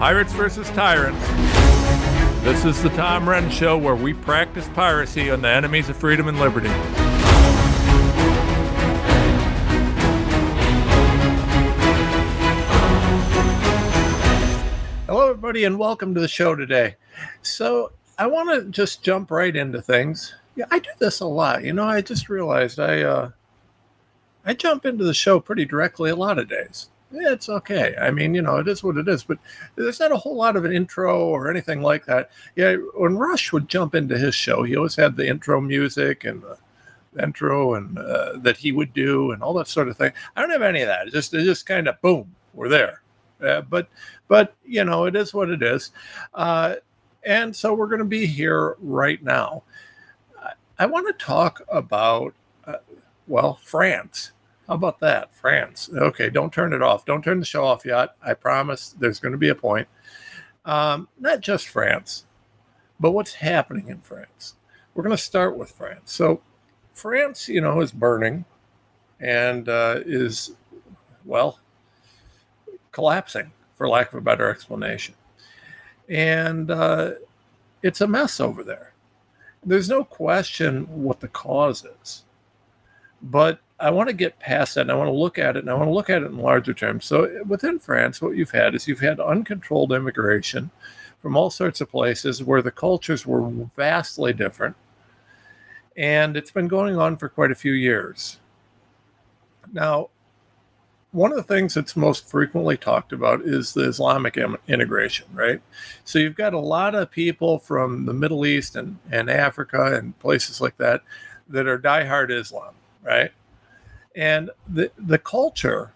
Pirates versus Tyrants. This is the Tom Renz Show where we practice piracy on the enemies of freedom and liberty. Hello, everybody, and welcome to the show today. So, I want to just jump right into things. Yeah, I do this a lot. You know, I just realized I uh, I jump into the show pretty directly a lot of days it's okay. I mean, you know, it is what it is. But there's not a whole lot of an intro or anything like that. Yeah, when Rush would jump into his show, he always had the intro music and the intro and uh, that he would do and all that sort of thing. I don't have any of that. It just it just kind of boom, we're there. Uh, but but you know, it is what it is. Uh, and so we're going to be here right now. I, I want to talk about uh, well, France how about that? France. Okay, don't turn it off. Don't turn the show off yet. I promise there's going to be a point. Um, not just France, but what's happening in France. We're going to start with France. So, France, you know, is burning and uh, is, well, collapsing, for lack of a better explanation. And uh, it's a mess over there. There's no question what the cause is. But I want to get past that and I want to look at it and I want to look at it in larger terms. So within France, what you've had is you've had uncontrolled immigration from all sorts of places where the cultures were vastly different. And it's been going on for quite a few years. Now, one of the things that's most frequently talked about is the Islamic integration, right? So you've got a lot of people from the Middle East and, and Africa and places like that that are diehard Islam, right? And the, the culture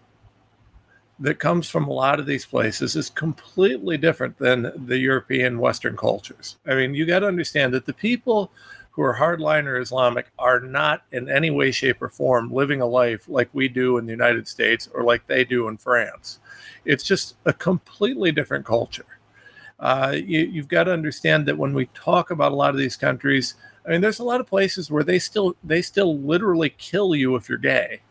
that comes from a lot of these places is completely different than the European Western cultures. I mean, you got to understand that the people who are hardliner Islamic are not in any way, shape, or form living a life like we do in the United States or like they do in France. It's just a completely different culture. Uh, you, you've got to understand that when we talk about a lot of these countries, I mean, there's a lot of places where they still they still literally kill you if you're gay.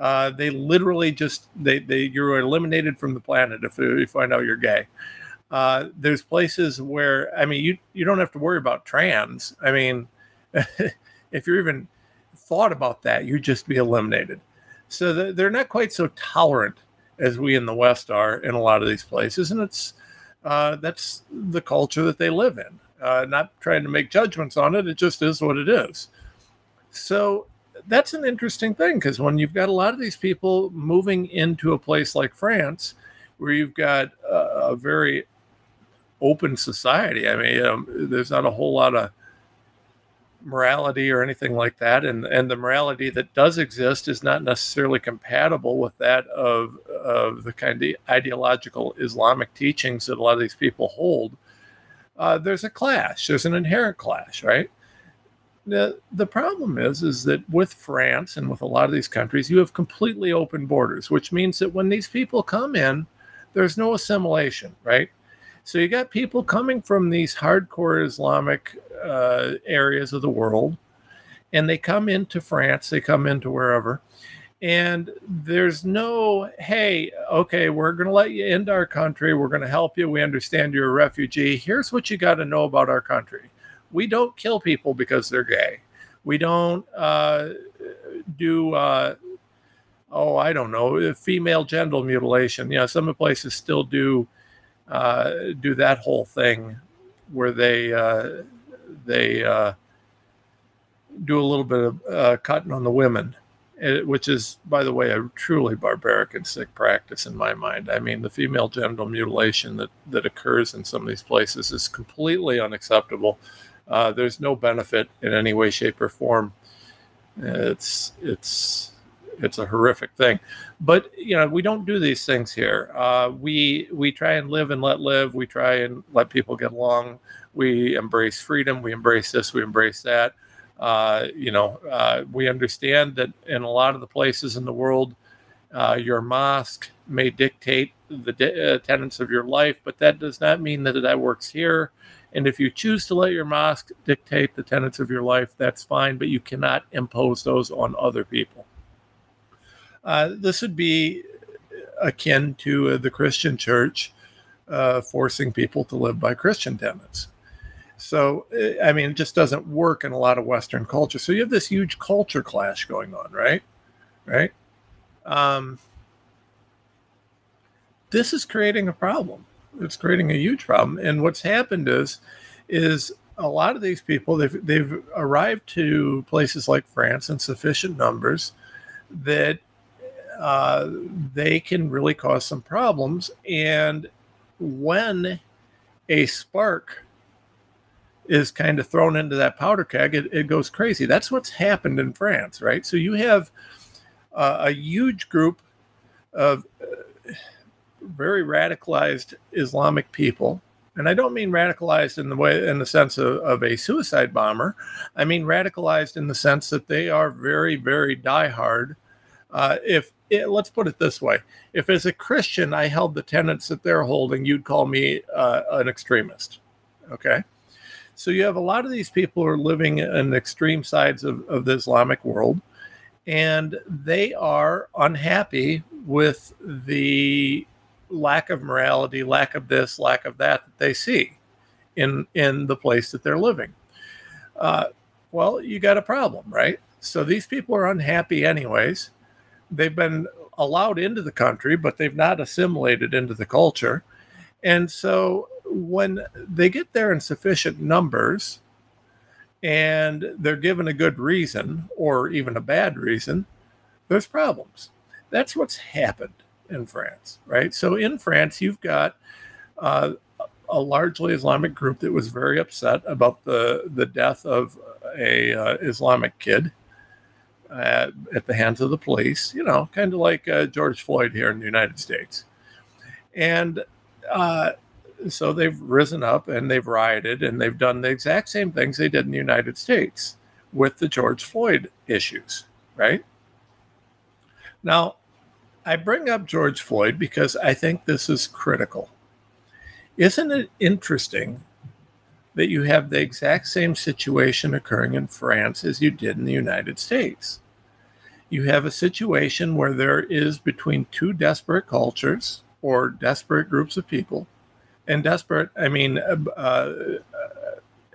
Uh, they literally just they they you're eliminated from the planet if you find out you're gay. Uh, there's places where I mean you you don't have to worry about trans. I mean, if you're even thought about that, you'd just be eliminated. So they're not quite so tolerant as we in the West are in a lot of these places, and it's uh, that's the culture that they live in. Uh, not trying to make judgments on it; it just is what it is. So that's an interesting thing because when you've got a lot of these people moving into a place like France, where you've got a, a very open society, I mean, um, there's not a whole lot of morality or anything like that, and and the morality that does exist is not necessarily compatible with that of of the kind of ideological Islamic teachings that a lot of these people hold. Uh, there's a clash. There's an inherent clash, right? The the problem is is that with France and with a lot of these countries, you have completely open borders, which means that when these people come in, there's no assimilation, right? So you got people coming from these hardcore Islamic uh, areas of the world, and they come into France, they come into wherever, and there's no, hey, okay, we're going to let you into our country, we're going to help you, we understand you're a refugee. Here's what you got to know about our country we don't kill people because they're gay. We don't uh, do, uh, oh, I don't know, female genital mutilation. You know, some places still do uh, do that whole thing where they uh, they uh, do a little bit of uh, cutting on the women. It, which is, by the way, a truly barbaric and sick practice in my mind. I mean, the female genital mutilation that, that occurs in some of these places is completely unacceptable uh, there's no benefit in any way, shape, or form. It's it's it's a horrific thing, but you know we don't do these things here. Uh, we we try and live and let live. We try and let people get along. We embrace freedom. We embrace this. We embrace that. Uh, you know, uh, we understand that in a lot of the places in the world, uh, your mosque may dictate the de- uh, tenets of your life, but that does not mean that that works here. And if you choose to let your mosque dictate the tenets of your life, that's fine, but you cannot impose those on other people. Uh, this would be akin to uh, the Christian church, uh, forcing people to live by Christian tenets. So, eh, I mean, it just doesn't work in a lot of Western culture. So you have this huge culture clash going on, right? Right. Um, this is creating a problem. It's creating a huge problem. And what's happened is, is a lot of these people they've they've arrived to places like France in sufficient numbers that uh, they can really cause some problems. And when a spark is kind of thrown into that powder keg, it, it goes crazy. That's what's happened in France, right? So you have uh, a huge group of uh, very radicalized Islamic people. And I don't mean radicalized in the way, in the sense of, of a suicide bomber. I mean radicalized in the sense that they are very, very diehard. Uh, if it, let's put it this way: if as a Christian I held the tenets that they're holding, you'd call me uh, an extremist. Okay, so you have a lot of these people who are living in extreme sides of, of the Islamic world, and they are unhappy with the lack of morality, lack of this, lack of that that they see in in the place that they're living. Uh, well, you got a problem, right? So these people are unhappy anyways. They've been allowed into the country, but they've not assimilated into the culture. And so when they get there in sufficient numbers and they're given a good reason or even a bad reason, there's problems. That's what's happened in France, right? So in France, you've got uh, a largely Islamic group that was very upset about the the death of a uh, Islamic kid uh, at the hands of the police. You know, kind of like uh, George Floyd here in the United States, and uh, so they've risen up and they've rioted and they've done the exact same things they did in the United States with the George Floyd issues, right? Now, I bring up George Floyd because I think this is critical. Isn't it interesting that you have the exact same situation occurring in France as you did in the United States? You have a situation where there is between two desperate cultures or desperate groups of people and desperate i mean uh, uh,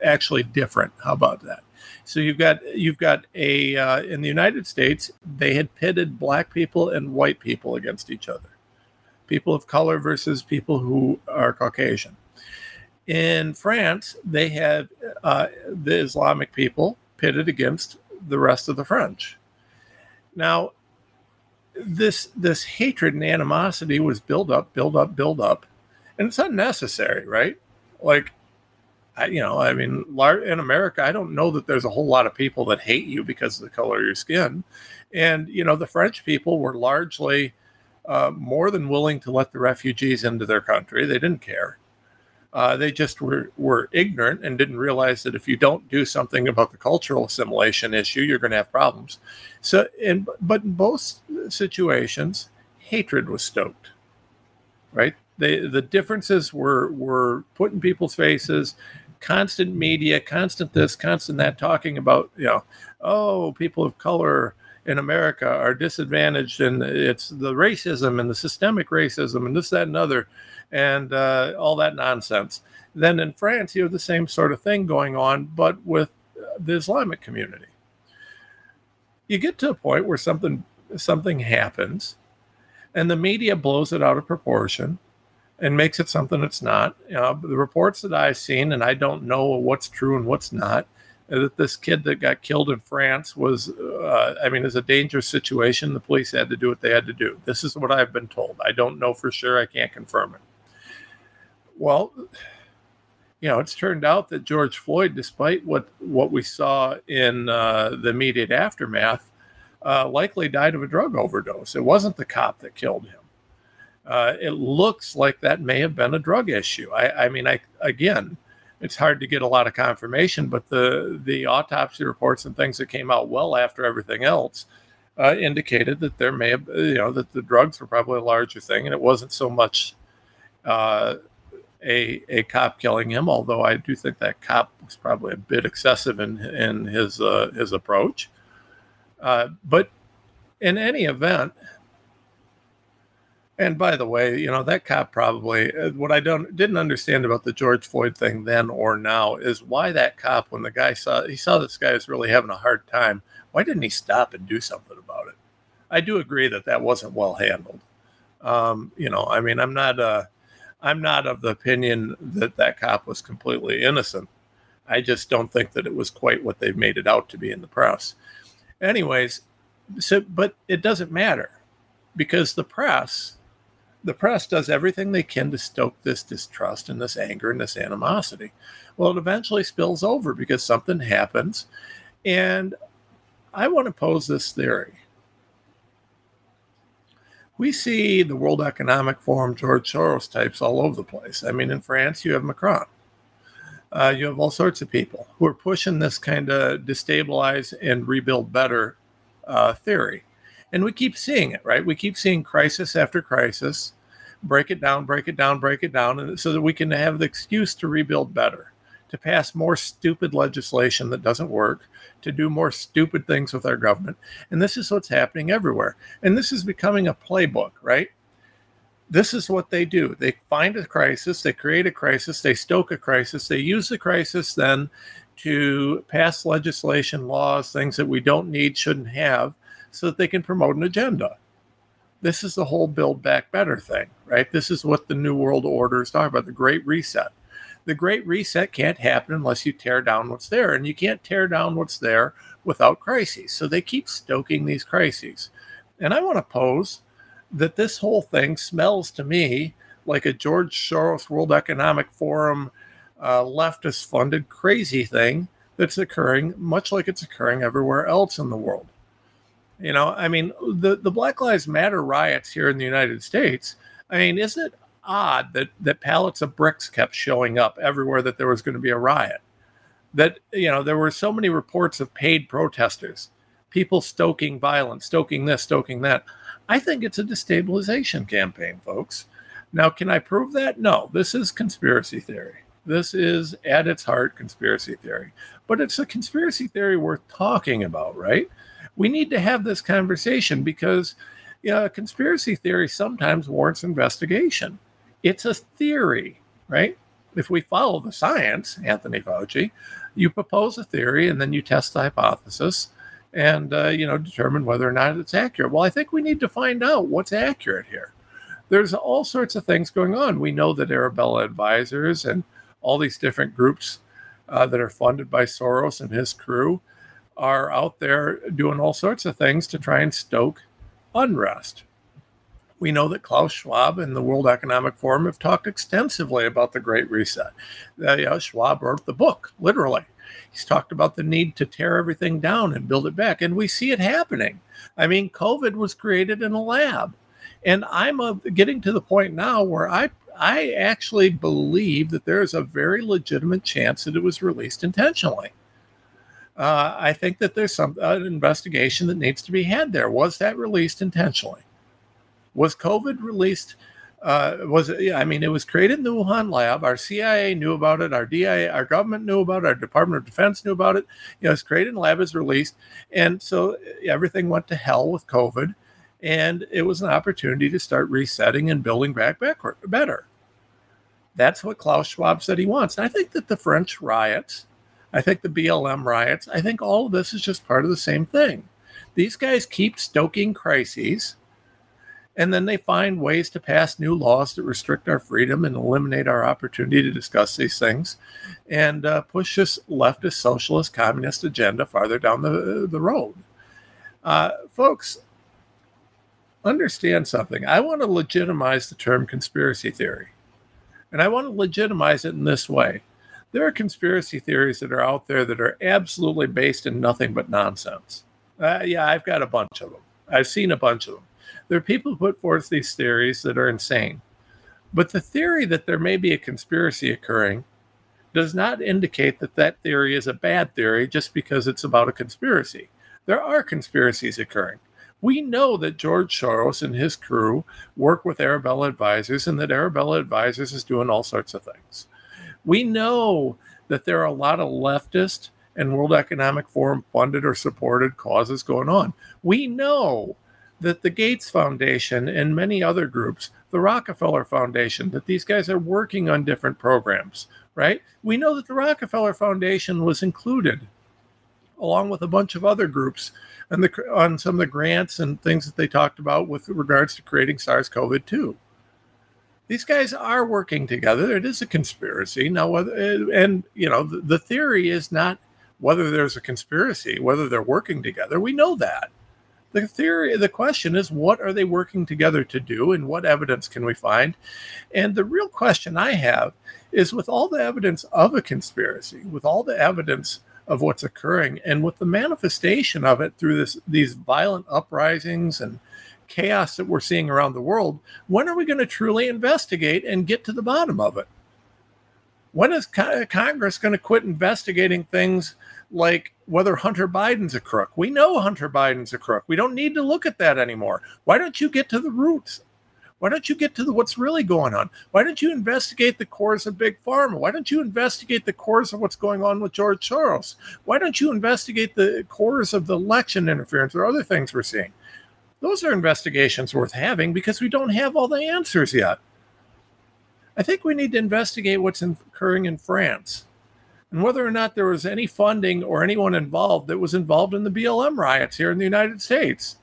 actually different how about that so you've got you've got a uh, in the united states they had pitted black people and white people against each other. People of color versus people who are caucasian. In france they had uh, the islamic people pitted against the rest of the french. Now this this hatred and animosity was build up build up build up and it's unnecessary, right? Like, I, you know, I mean, in America, I don't know that there's a whole lot of people that hate you because of the color of your skin. And, you know, the French people were largely uh, more than willing to let the refugees into their country. They didn't care. Uh, they just were, were ignorant and didn't realize that if you don't do something about the cultural assimilation issue, you're going to have problems. So, in, but in both situations, hatred was stoked, right? they, the differences were were put in people's faces constant media constant this constant that talking about you know oh people of color in america are disadvantaged and it's the racism and the systemic racism and this that and other and uh, all that nonsense. Then in france you have the same sort of thing going on but with the islamic community. You get to a point where something something happens and the media blows it out of proportion and makes it something it's not. Know, the reports that I've seen, and I don't know what's true and what's not, that this kid that got killed in France was, uh, I mean, it's a dangerous situation. The police had to do what they had to do. This is what I've been told. I don't know for sure. I can't confirm it. Well, you know, it's turned out that George Floyd, despite what what we saw in uh, the immediate aftermath, uh, likely died of a drug overdose. It wasn't the cop that killed him uh, it looks like that may have been a drug issue. I, I mean, I again, it's hard to get a lot of confirmation, but the the autopsy reports and things that came out well after everything else uh, indicated that there may have, you know, that the drugs were probably a larger thing, and it wasn't so much uh, a a cop killing him. Although I do think that cop was probably a bit excessive in in his uh, his approach. Uh, but in any event, And by the way, you know that cop probably uh, what I don't didn't understand about the George Floyd thing then or now is why that cop when the guy saw he saw this guy was really having a hard time, why didn't he stop and do something about it? I do agree that that wasn't well handled. Um, you know, I mean, I'm not uh, I'm not of the opinion that that cop was completely innocent. I just don't think that it was quite what they've made it out to be in the press. Anyways, so but it doesn't matter because the press the press does everything they can to stoke this distrust and this anger and this animosity. Well, it eventually spills over because something happens. And I want to pose this theory. We see the World Economic Forum, George Soros types all over the place. I mean, in France, you have Macron. Uh, you have all sorts of people who are pushing this kind of destabilize and rebuild better uh, theory. And we keep seeing it, right? We keep seeing crisis after crisis break it down, break it down, break it down, and so that we can have the excuse to rebuild better, to pass more stupid legislation that doesn't work, to do more stupid things with our government. And this is what's happening everywhere. And this is becoming a playbook, right? This is what they do. They find a crisis, they create a crisis, they stoke a crisis, they use the crisis then to pass legislation, laws, things that we don't need, shouldn't have, so that they can promote an agenda this is the whole build back better thing, right? This is what the New World Order is talking about the Great Reset. The Great Reset can't happen unless you tear down what's there, and you can't tear down what's there without crises. So they keep stoking these crises. And I want to pose that this whole thing smells to me like a George Soros World Economic Forum uh, leftist funded crazy thing that's occurring, much like it's occurring everywhere else in the world. You know, I mean, the, the Black Lives Matter riots here in the United States, I mean, isn't it odd that, that pallets of bricks kept showing up everywhere that there was going to be a riot? That, you know, there were so many reports of paid protesters, people stoking violence, stoking this, stoking that. I think it's a destabilization campaign, folks. Now, can I prove that? No, this is conspiracy theory. This is at its heart conspiracy theory, but it's a conspiracy theory worth talking about, right? We need to have this conversation because you know, conspiracy theory sometimes warrants investigation. It's a theory, right? If we follow the science, Anthony Fauci, you propose a theory and then you test the hypothesis and uh, you know determine whether or not it's accurate. Well, I think we need to find out what's accurate here. There's all sorts of things going on. We know that Arabella Advisors and all these different groups uh, that are funded by Soros and his crew are out there doing all sorts of things to try and stoke unrest. We know that Klaus Schwab and the World Economic Forum have talked extensively about the Great Reset. Uh, Schwab wrote the book, literally. He's talked about the need to tear everything down and build it back, and we see it happening. I mean, COVID was created in a lab, and I'm uh, getting to the point now where I I actually believe that there is a very legitimate chance that it was released intentionally uh, I think that there's some uh, investigation that needs to be had there. Was that released intentionally? Was COVID released? Uh, was it? I mean, it was created in the Wuhan lab. Our CIA knew about it. Our DIA, our government knew about it. Our Department of Defense knew about it. You know, it's created in lab, is released, and so uh, everything went to hell with COVID. And it was an opportunity to start resetting and building back better. That's what Klaus Schwab said he wants. And I think that the French riots I think the BLM riots, I think all of this is just part of the same thing. These guys keep stoking crises, and then they find ways to pass new laws that restrict our freedom and eliminate our opportunity to discuss these things and uh, push this leftist, socialist, communist agenda farther down the, the road. Uh, folks, understand something. I want to legitimize the term conspiracy theory, and I want to legitimize it in this way there are conspiracy theories that are out there that are absolutely based in nothing but nonsense. Uh, yeah, I've got a bunch of them. I've seen a bunch of them. There are people who put forth these theories that are insane. But the theory that there may be a conspiracy occurring does not indicate that that theory is a bad theory just because it's about a conspiracy. There are conspiracies occurring. We know that George Soros and his crew work with Arabella Advisors and that Arabella Advisors is doing all sorts of things. We know that there are a lot of leftist and World Economic Forum funded or supported causes going on. We know that the Gates Foundation and many other groups, the Rockefeller Foundation, that these guys are working on different programs, right? We know that the Rockefeller Foundation was included along with a bunch of other groups and the, on some of the grants and things that they talked about with regards to creating SARS-CoV-2 these guys are working together. It is a conspiracy now. Whether and you know the, the, theory is not whether there's a conspiracy, whether they're working together. We know that. The theory, the question is, what are they working together to do, and what evidence can we find? And the real question I have is, with all the evidence of a conspiracy, with all the evidence of what's occurring, and with the manifestation of it through this these violent uprisings and chaos that we're seeing around the world, when are we going to truly investigate and get to the bottom of it? When is Congress going to quit investigating things like whether Hunter Biden's a crook? We know Hunter Biden's a crook. We don't need to look at that anymore. Why don't you get to the roots? Why don't you get to the, what's really going on? Why don't you investigate the cores of Big Pharma? Why don't you investigate the cores of what's going on with George Soros? Why don't you investigate the cores of the election interference or other things we're seeing? Those are investigations worth having because we don't have all the answers yet. I think we need to investigate what's occurring in France and whether or not there was any funding or anyone involved that was involved in the BLM riots here in the United States.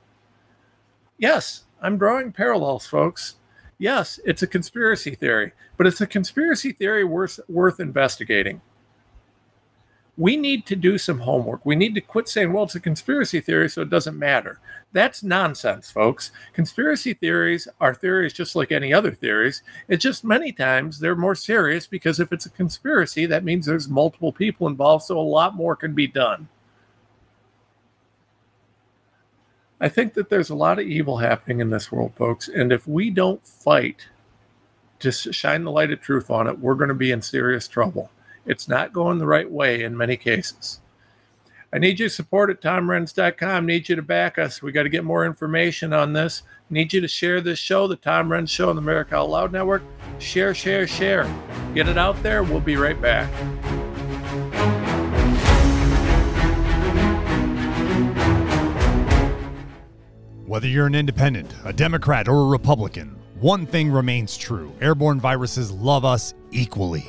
Yes, I'm drawing parallels, folks. Yes, it's a conspiracy theory, but it's a conspiracy theory worth, worth investigating we need to do some homework. We need to quit saying, well, it's a conspiracy theory, so it doesn't matter. That's nonsense, folks. Conspiracy theories are theories just like any other theories. It's just many times they're more serious because if it's a conspiracy, that means there's multiple people involved, so a lot more can be done. I think that there's a lot of evil happening in this world, folks. And if we don't fight to shine the light of truth on it, we're going to be in serious trouble. It's not going the right way in many cases. I need your support at tomrenz.com. Need you to back us. We got to get more information on this. Need you to share this show, the Tom Renz Show on the America Out Loud Network. Share, share, share. Get it out there. We'll be right back. Whether you're an independent, a Democrat, or a Republican, one thing remains true airborne viruses love us equally.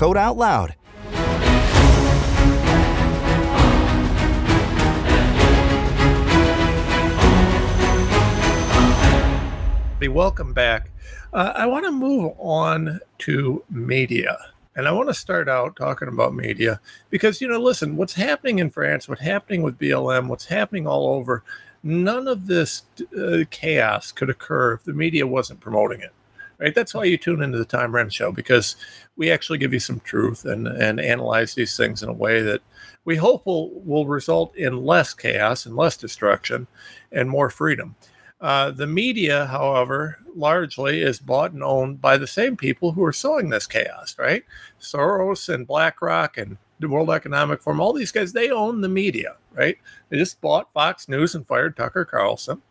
code out loud. Welcome back. Uh, I want to move on to media. And I want to start out talking about media because, you know, listen, what's happening in France, what's happening with BLM, what's happening all over, none of this uh, chaos could occur if the media wasn't promoting it right? That's why you tune into the Tom Renz show because we actually give you some truth and and analyze these things in a way that we hope will will result in less chaos and less destruction and more freedom. Uh, the media, however, largely is bought and owned by the same people who are sowing this chaos, right? Soros and BlackRock and the World Economic Forum, all these guys, they own the media, right? They just bought Fox News and fired Tucker Carlson.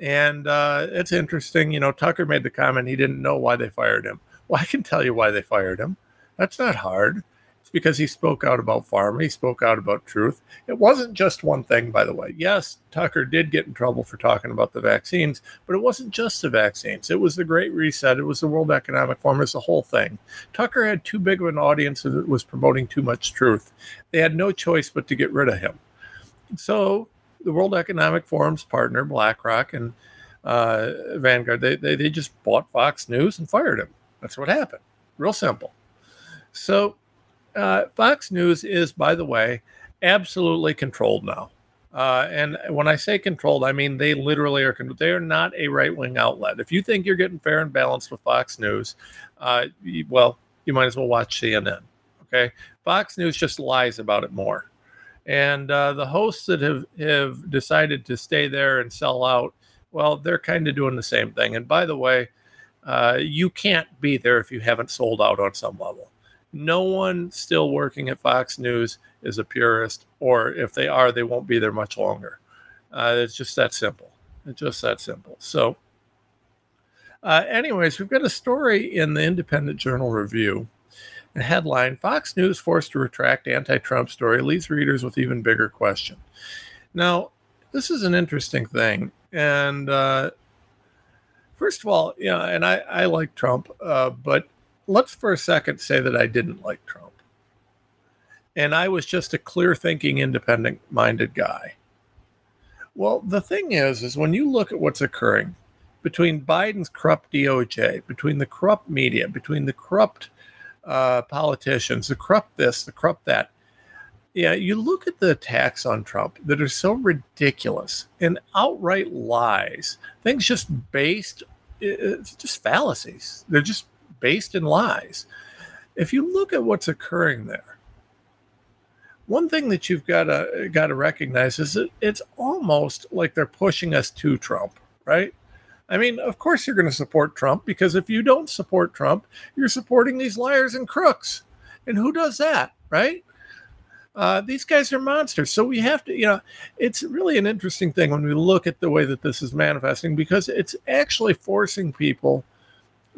And uh, it's interesting, you know, Tucker made the comment he didn't know why they fired him. Well, I can tell you why they fired him. That's not hard. It's because he spoke out about pharma. He spoke out about truth. It wasn't just one thing, by the way. Yes, Tucker did get in trouble for talking about the vaccines, but it wasn't just the vaccines. It was the Great Reset. It was the World Economic Forum. It was the whole thing. Tucker had too big of an audience that was promoting too much truth. They had no choice but to get rid of him. So the World Economic Forum's partner, BlackRock and uh, Vanguard, they, they, they just bought Fox News and fired him. That's what happened. Real simple. So uh, Fox News is, by the way, absolutely controlled now. Uh, and when I say controlled, I mean they literally are. They are not a right wing outlet. If you think you're getting fair and balanced with Fox News, uh, you, well, you might as well watch CNN. Okay, Fox News just lies about it more, and uh, the hosts that have have decided to stay there and sell out, well, they're kind of doing the same thing. And by the way, uh, you can't be there if you haven't sold out on some level no one still working at Fox News is a purist, or if they are, they won't be there much longer. Uh, it's just that simple. It's just that simple. So, uh, anyways, we've got a story in the Independent Journal Review. A headline Fox News forced to retract anti Trump story leaves readers with even bigger question. Now, this is an interesting thing. And uh, first of all, yeah, and I, I like Trump, uh, but let's for a second say that I didn't like Trump. And I was just a clear thinking, independent minded guy. Well, the thing is, is when you look at what's occurring between Biden's corrupt DOJ, between the corrupt media, between the corrupt uh, politicians, the corrupt this, the corrupt that, yeah, you look at the attacks on Trump that are so ridiculous and outright lies, things just based, it's just fallacies. They're just based in lies. If you look at what's occurring there, one thing that you've got to got to recognize is that it's almost like they're pushing us to Trump, right? I mean, of course you're going to support Trump because if you don't support Trump, you're supporting these liars and crooks. And who does that, right? Uh, these guys are monsters. So we have to, you know, it's really an interesting thing when we look at the way that this is manifesting because it's actually forcing people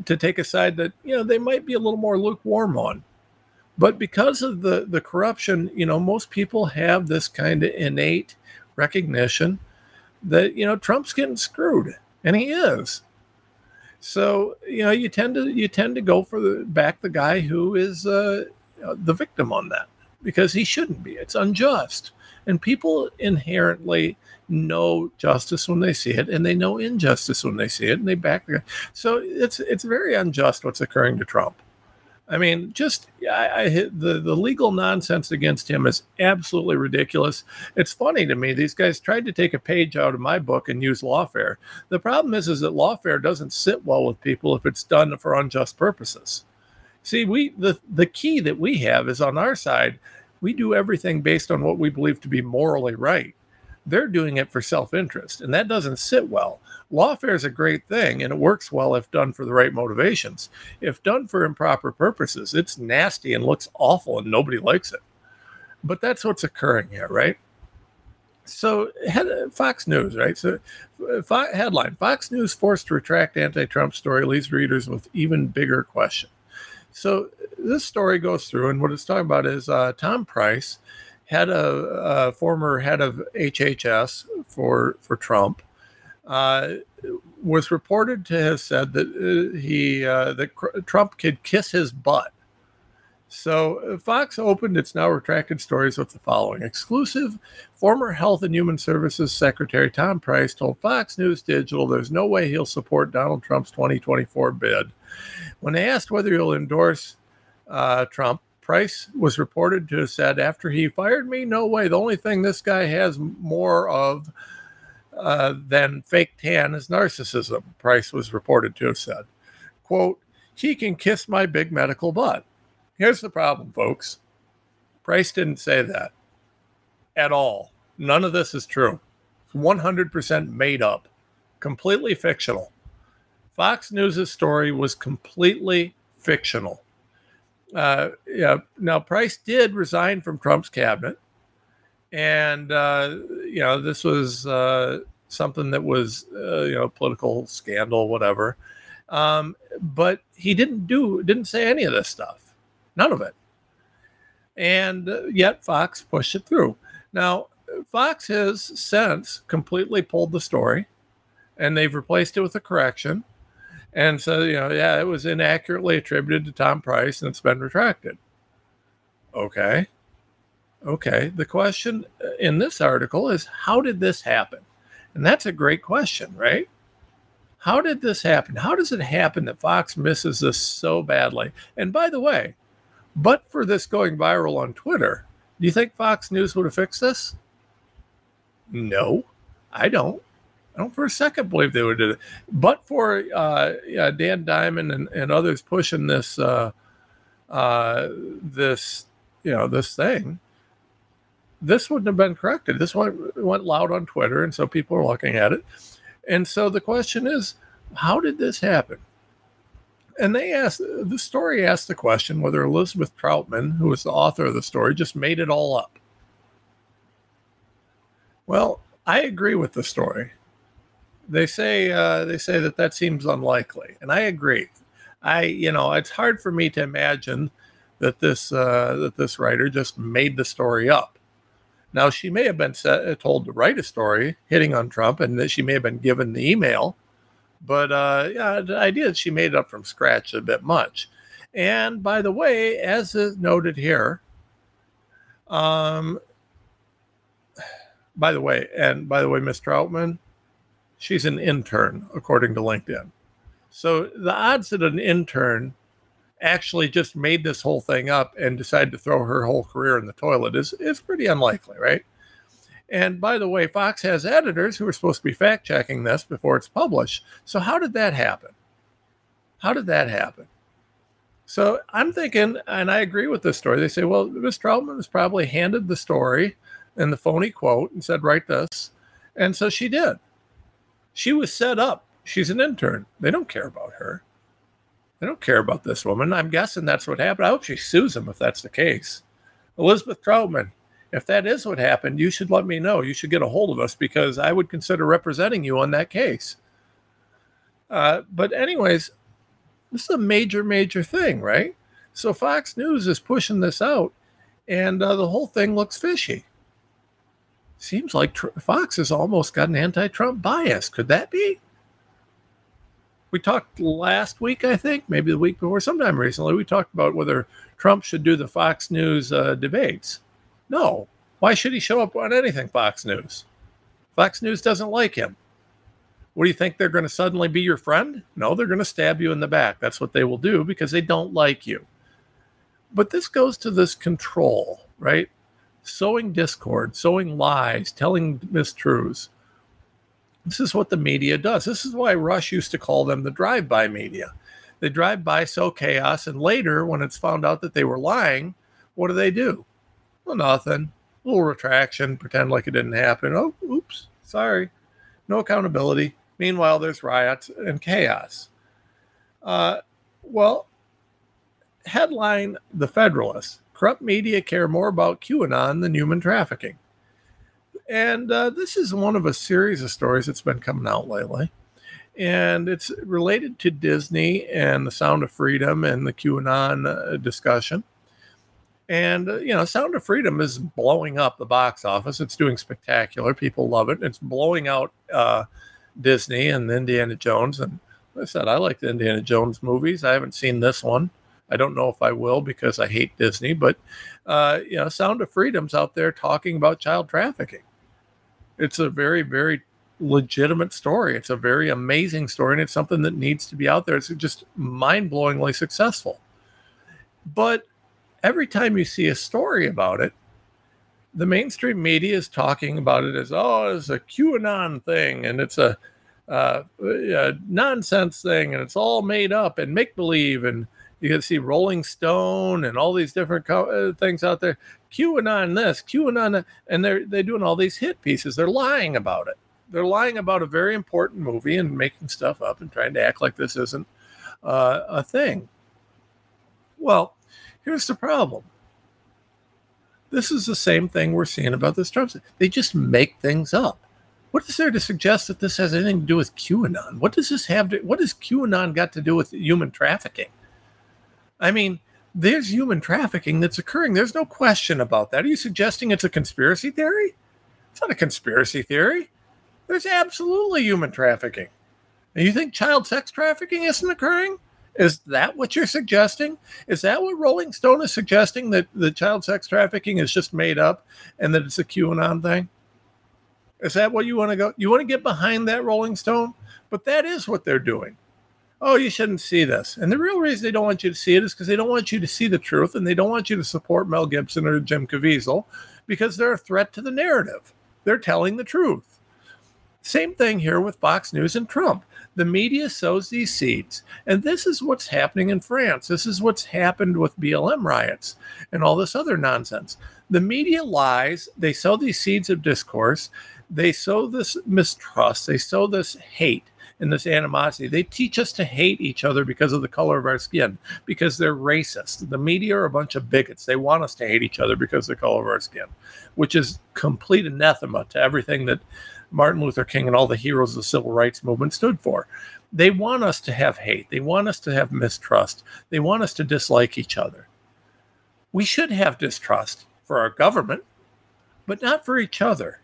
to take a side that you know they might be a little more lukewarm on but because of the the corruption you know most people have this kind of innate recognition that you know trump's getting screwed and he is so you know you tend to you tend to go for the back the guy who is uh, the victim on that because he shouldn't be it's unjust and people inherently know justice when they see it, and they know injustice when they see it, and they back. The, guy. so it's it's very unjust what's occurring to Trump. I mean, just I, I the the legal nonsense against him is absolutely ridiculous. It's funny to me. These guys tried to take a page out of my book and use lawfare. The problem is, is that lawfare doesn't sit well with people if it's done for unjust purposes. See, we the the key that we have is on our side. We do everything based on what we believe to be morally right they're doing it for self interest, and that doesn't sit well. Lawfare is a great thing, and it works well if done for the right motivations. If done for improper purposes, it's nasty and looks awful, and nobody likes it. But that's what's occurring here, right? So, Fox News, right? So, headline Fox News forced to retract anti Trump story leaves readers with even bigger question. So, this story goes through, and what it's talking about is uh, Tom Price head of uh, former head of HHS for for Trump, uh, was reported to have said that uh, he uh, that Trump could kiss his butt. So uh, Fox opened its now retracted stories with the following exclusive. Former Health and Human Services Secretary Tom Price told Fox News Digital there's no way he'll support Donald Trump's 2024 bid. When asked whether he'll endorse uh, Trump, Price was reported to have said, after he fired me, no way. The only thing this guy has more of uh, than fake tan is narcissism, Price was reported to have said. Quote, he can kiss my big medical butt. Here's the problem, folks. Price didn't say that at all. None of this is true. It's 100% made up. completely fictional. Fox News' story was completely fictional. Uh, yeah. Now Price did resign from Trump's cabinet, and uh, you know this was uh, something that was uh, you know political scandal, whatever. Um, but he didn't do didn't say any of this stuff, none of it, and yet Fox pushed it through. Now Fox has since completely pulled the story, and they've replaced it with a correction and so, you know, yeah, it was inaccurately attributed to Tom Price and it's been retracted. Okay. Okay. The question uh, in this article is how did this happen? And that's a great question, right? How did this happen? How does it happen that Fox misses this so badly? And by the way, but for this going viral on Twitter, do you think Fox News would have fixed this? No, I don't. I don't for a second believe they would do it. But for uh, yeah, Dan Diamond and, and others pushing this uh, uh, this you know this thing, this wouldn't have been corrected. This went went loud on Twitter, and so people are looking at it. And so the question is, how did this happen? And they asked the story asked the question whether Elizabeth Troutman, who was the author of the story, just made it all up. Well, I agree with the story they say uh, they say that that seems unlikely, and I agree. I you know it's hard for me to imagine that this uh, that this writer just made the story up. Now she may have been set, told to write a story hitting on Trump, and that she may have been given the email, but uh, yeah, the idea that she made it up from scratch a bit much. And by the way, as is noted here, um, by the way, and by the way, Miss Troutman, she's an intern, according to LinkedIn. So the odds that an intern actually just made this whole thing up and decided to throw her whole career in the toilet is, is pretty unlikely, right? And by the way, Fox has editors who are supposed to be fact checking this before it's published. So how did that happen? How did that happen? So I'm thinking, and I agree with this story. They say, well, Miss Troutman was probably handed the story and the phony quote and said, write this. And so she did. She was set up. She's an intern. They don't care about her. They don't care about this woman. I'm guessing that's what happened. I hope she sues him if that's the case. Elizabeth Troutman, if that is what happened, you should let me know. You should get a hold of us because I would consider representing you on that case. Uh, but, anyways, this is a major, major thing, right? So, Fox News is pushing this out, and uh, the whole thing looks fishy seems like Fox has almost got an anti-Trump bias. Could that be? We talked last week, I think, maybe the week before, sometime recently. We talked about whether Trump should do the Fox News uh, debates. No, why should he show up on anything Fox News? Fox News doesn't like him. What do you think they're going to suddenly be your friend? No, they're going to stab you in the back. That's what they will do because they don't like you. But this goes to this control, right? Sowing discord, sowing lies, telling mistruths. This is what the media does. This is why Rush used to call them the drive by media. They drive by, sow chaos, and later, when it's found out that they were lying, what do they do? Well, nothing. A little retraction, pretend like it didn't happen. Oh, oops, sorry. No accountability. Meanwhile, there's riots and chaos. Uh, well, headline The Federalist corrupt media care more about QAnon than human trafficking. And uh, this is one of a series of stories that's been coming out lately. And it's related to Disney and the Sound of Freedom and the QAnon uh, discussion. And, uh, you know, Sound of Freedom is blowing up the box office. It's doing spectacular. People love it. It's blowing out uh, Disney and Indiana Jones. And like I said, I like the Indiana Jones movies. I haven't seen this one. I don't know if I will because I hate Disney, but uh, you know, Sound of Freedom's out there talking about child trafficking. It's a very, very legitimate story. It's a very amazing story, and it's something that needs to be out there. It's just mind-blowingly successful. But every time you see a story about it, the mainstream media is talking about it as oh, it's a QAnon thing, and it's a, uh, a nonsense thing, and it's all made up and make believe, and you can see Rolling Stone and all these different co- uh, things out there. QAnon this, QAnon that, and they're they're doing all these hit pieces. They're lying about it. They're lying about a very important movie and making stuff up and trying to act like this isn't uh, a thing. Well, here's the problem. This is the same thing we're seeing about this Trump. They just make things up. What is there to suggest that this has anything to do with QAnon? What does this have to? What has QAnon got to do with human trafficking? I mean, there's human trafficking that's occurring. There's no question about that. Are you suggesting it's a conspiracy theory? It's not a conspiracy theory. There's absolutely human trafficking. And you think child sex trafficking isn't occurring? Is that what you're suggesting? Is that what Rolling Stone is suggesting that the child sex trafficking is just made up and that it's a QAnon thing? Is that what you want to go? You want to get behind that Rolling Stone? But that is what they're doing oh, you shouldn't see this. And the real reason they don't want you to see it is because they don't want you to see the truth and they don't want you to support Mel Gibson or Jim Caviezel because they're a threat to the narrative. They're telling the truth. Same thing here with Fox News and Trump. The media sows these seeds. And this is what's happening in France. This is what's happened with BLM riots and all this other nonsense. The media lies, they sow these seeds of discourse, they sow this mistrust, they sow this hate and this animosity. They teach us to hate each other because of the color of our skin, because they're racist. The media are a bunch of bigots. They want us to hate each other because of the color of our skin, which is complete anathema to everything that Martin Luther King and all the heroes of the civil rights movement stood for. They want us to have hate. They want us to have mistrust. They want us to dislike each other. We should have distrust for our government, but not for each other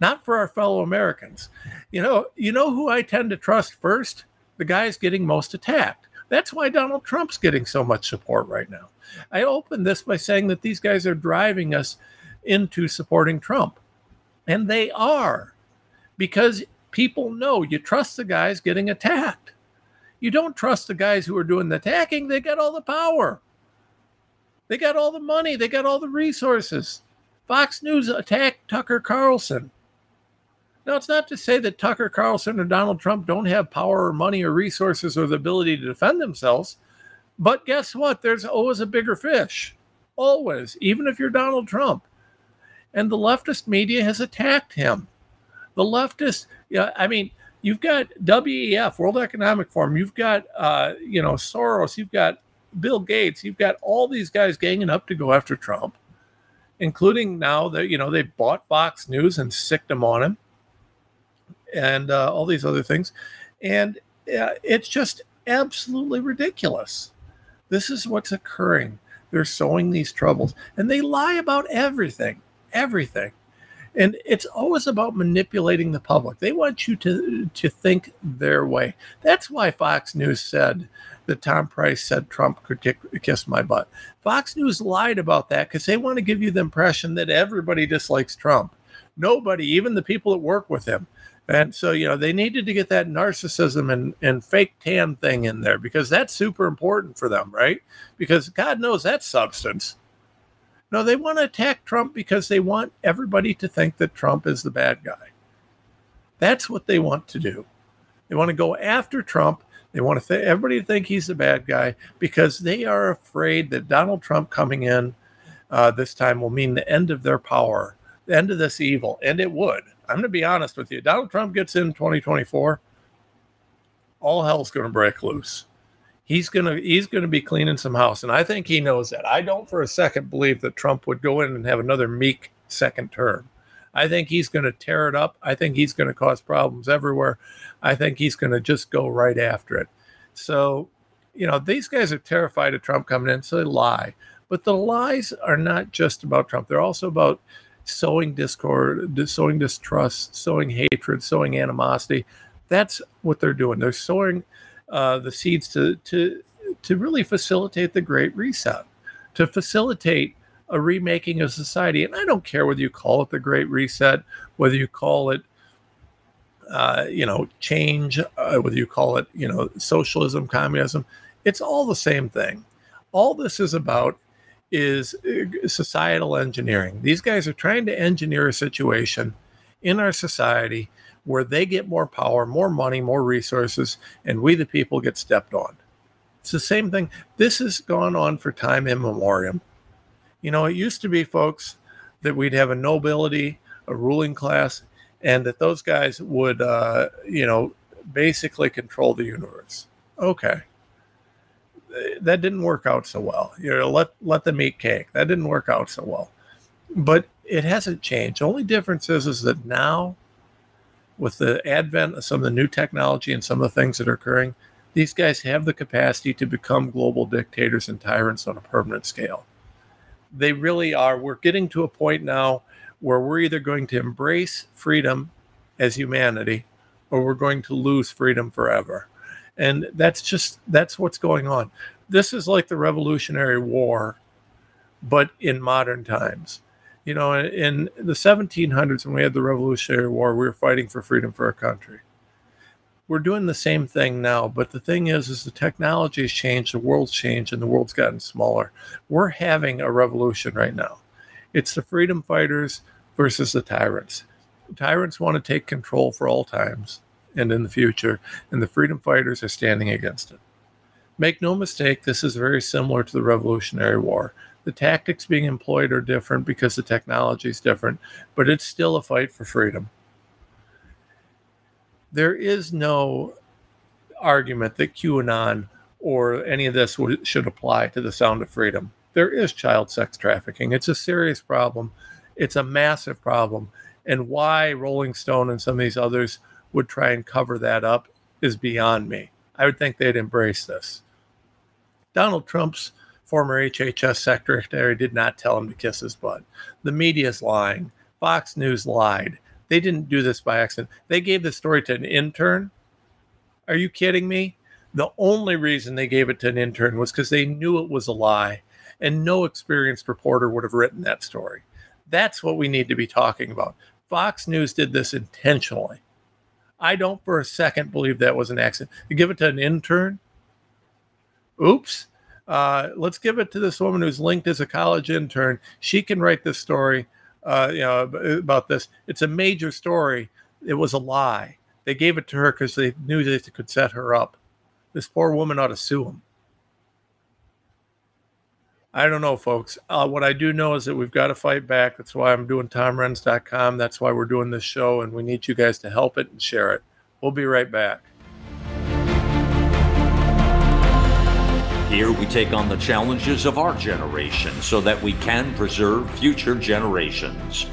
not for our fellow Americans. You know, you know who I tend to trust first? The guys getting most attacked. That's why Donald Trump's getting so much support right now. I opened this by saying that these guys are driving us into supporting Trump. And they are because people know you trust the guys getting attacked. You don't trust the guys who are doing the attacking, they got all the power. They got all the money, they got all the resources. Fox News attacked Tucker Carlson. Now, it's not to say that Tucker Carlson or Donald Trump don't have power or money or resources or the ability to defend themselves. But guess what? There's always a bigger fish. Always, even if you're Donald Trump. And the leftist media has attacked him. The leftist, yeah, I mean, you've got WEF, World Economic Forum, you've got, uh, you know, Soros, you've got Bill Gates, you've got all these guys ganging up to go after Trump, including now that, you know, they bought Fox News and sicked them on him and uh, all these other things. And uh, it's just absolutely ridiculous. This is what's occurring. They're sowing these troubles and they lie about everything, everything. And it's always about manipulating the public. They want you to, to think their way. That's why Fox News said that Tom Price said Trump could kick, kiss my butt. Fox News lied about that because they want to give you the impression that everybody dislikes Trump. Nobody, even the people that work with him, and so, you know, they needed to get that narcissism and, and fake tan thing in there because that's super important for them, right? Because God knows that substance. No, they want to attack Trump because they want everybody to think that Trump is the bad guy. That's what they want to do. They want to go after Trump. They want to th- everybody to think he's the bad guy because they are afraid that Donald Trump coming in uh, this time will mean the end of their power, the end of this evil. And it would. I'm going to be honest with you. Donald Trump gets in 2024, all hell's going to break loose. He's going to he's going to be cleaning some house, and I think he knows that. I don't for a second believe that Trump would go in and have another meek second term. I think he's going to tear it up. I think he's going to cause problems everywhere. I think he's going to just go right after it. So, you know, these guys are terrified of Trump coming in, so they lie. But the lies are not just about Trump. They're also about sowing discord, sowing distrust, sowing hatred, sowing animosity. That's what they're doing. They're sowing uh, the seeds to to to really facilitate the Great Reset, to facilitate a remaking of society. And I don't care whether you call it the Great Reset, whether you call it uh, you know, change, uh, whether you call it, you know, socialism, communism, it's all the same thing. All this is about is uh, societal engineering. These guys are trying to engineer a situation in our society where they get more power, more money, more resources, and we, the people, get stepped on. It's the same thing. This has gone on for time immemorial. You know, it used to be, folks, that we'd have a nobility, a ruling class, and that those guys would, uh, you know, basically control the universe. Okay. That didn't work out so well. You know, let let them eat cake. That didn't work out so well. But it hasn't changed. The only difference is, is that now, with the advent of some of the new technology and some of the things that are occurring, these guys have the capacity to become global dictators and tyrants on a permanent scale. They really are. We're getting to a point now where we're either going to embrace freedom as humanity or we're going to lose freedom forever. And that's just that's what's going on. This is like the Revolutionary War, but in modern times. You know, in the 1700s, when we had the Revolutionary War, we were fighting for freedom for our country. We're doing the same thing now, but the thing is, is the technology has changed, the world's changed, and the world's gotten smaller. We're having a revolution right now. It's the freedom fighters versus the tyrants. The tyrants want to take control for all times and in the future, and the freedom fighters are standing against it. Make no mistake, this is very similar to the Revolutionary War. The tactics being employed are different because the technology is different, but it's still a fight for freedom. There is no argument that QAnon or any of this should apply to the sound of freedom. There is child sex trafficking. It's a serious problem. It's a massive problem. And why Rolling Stone and some of these others would try and cover that up is beyond me. I would think they'd embrace this. Donald Trump's former HHS secretary did not tell him to kiss his butt. The media is lying. Fox News lied. They didn't do this by accident. They gave the story to an intern. Are you kidding me? The only reason they gave it to an intern was because they knew it was a lie, and no experienced reporter would have written that story. That's what we need to be talking about. Fox News did this intentionally. I don't for a second believe that was an accident. You give it to an intern. Oops. Uh, let's give it to this woman who's linked as a college intern. She can write this story, uh, you know, about this. It's a major story. It was a lie. They gave it to her because they knew they could set her up. This poor woman ought to sue them. I don't know, folks. Uh, what I do know is that we've got to fight back. That's why I'm doing TomRenz.com. That's why we're doing this show, and we need you guys to help it and share it. We'll be right back. Here we take on the challenges of our generation so that we can preserve future generations.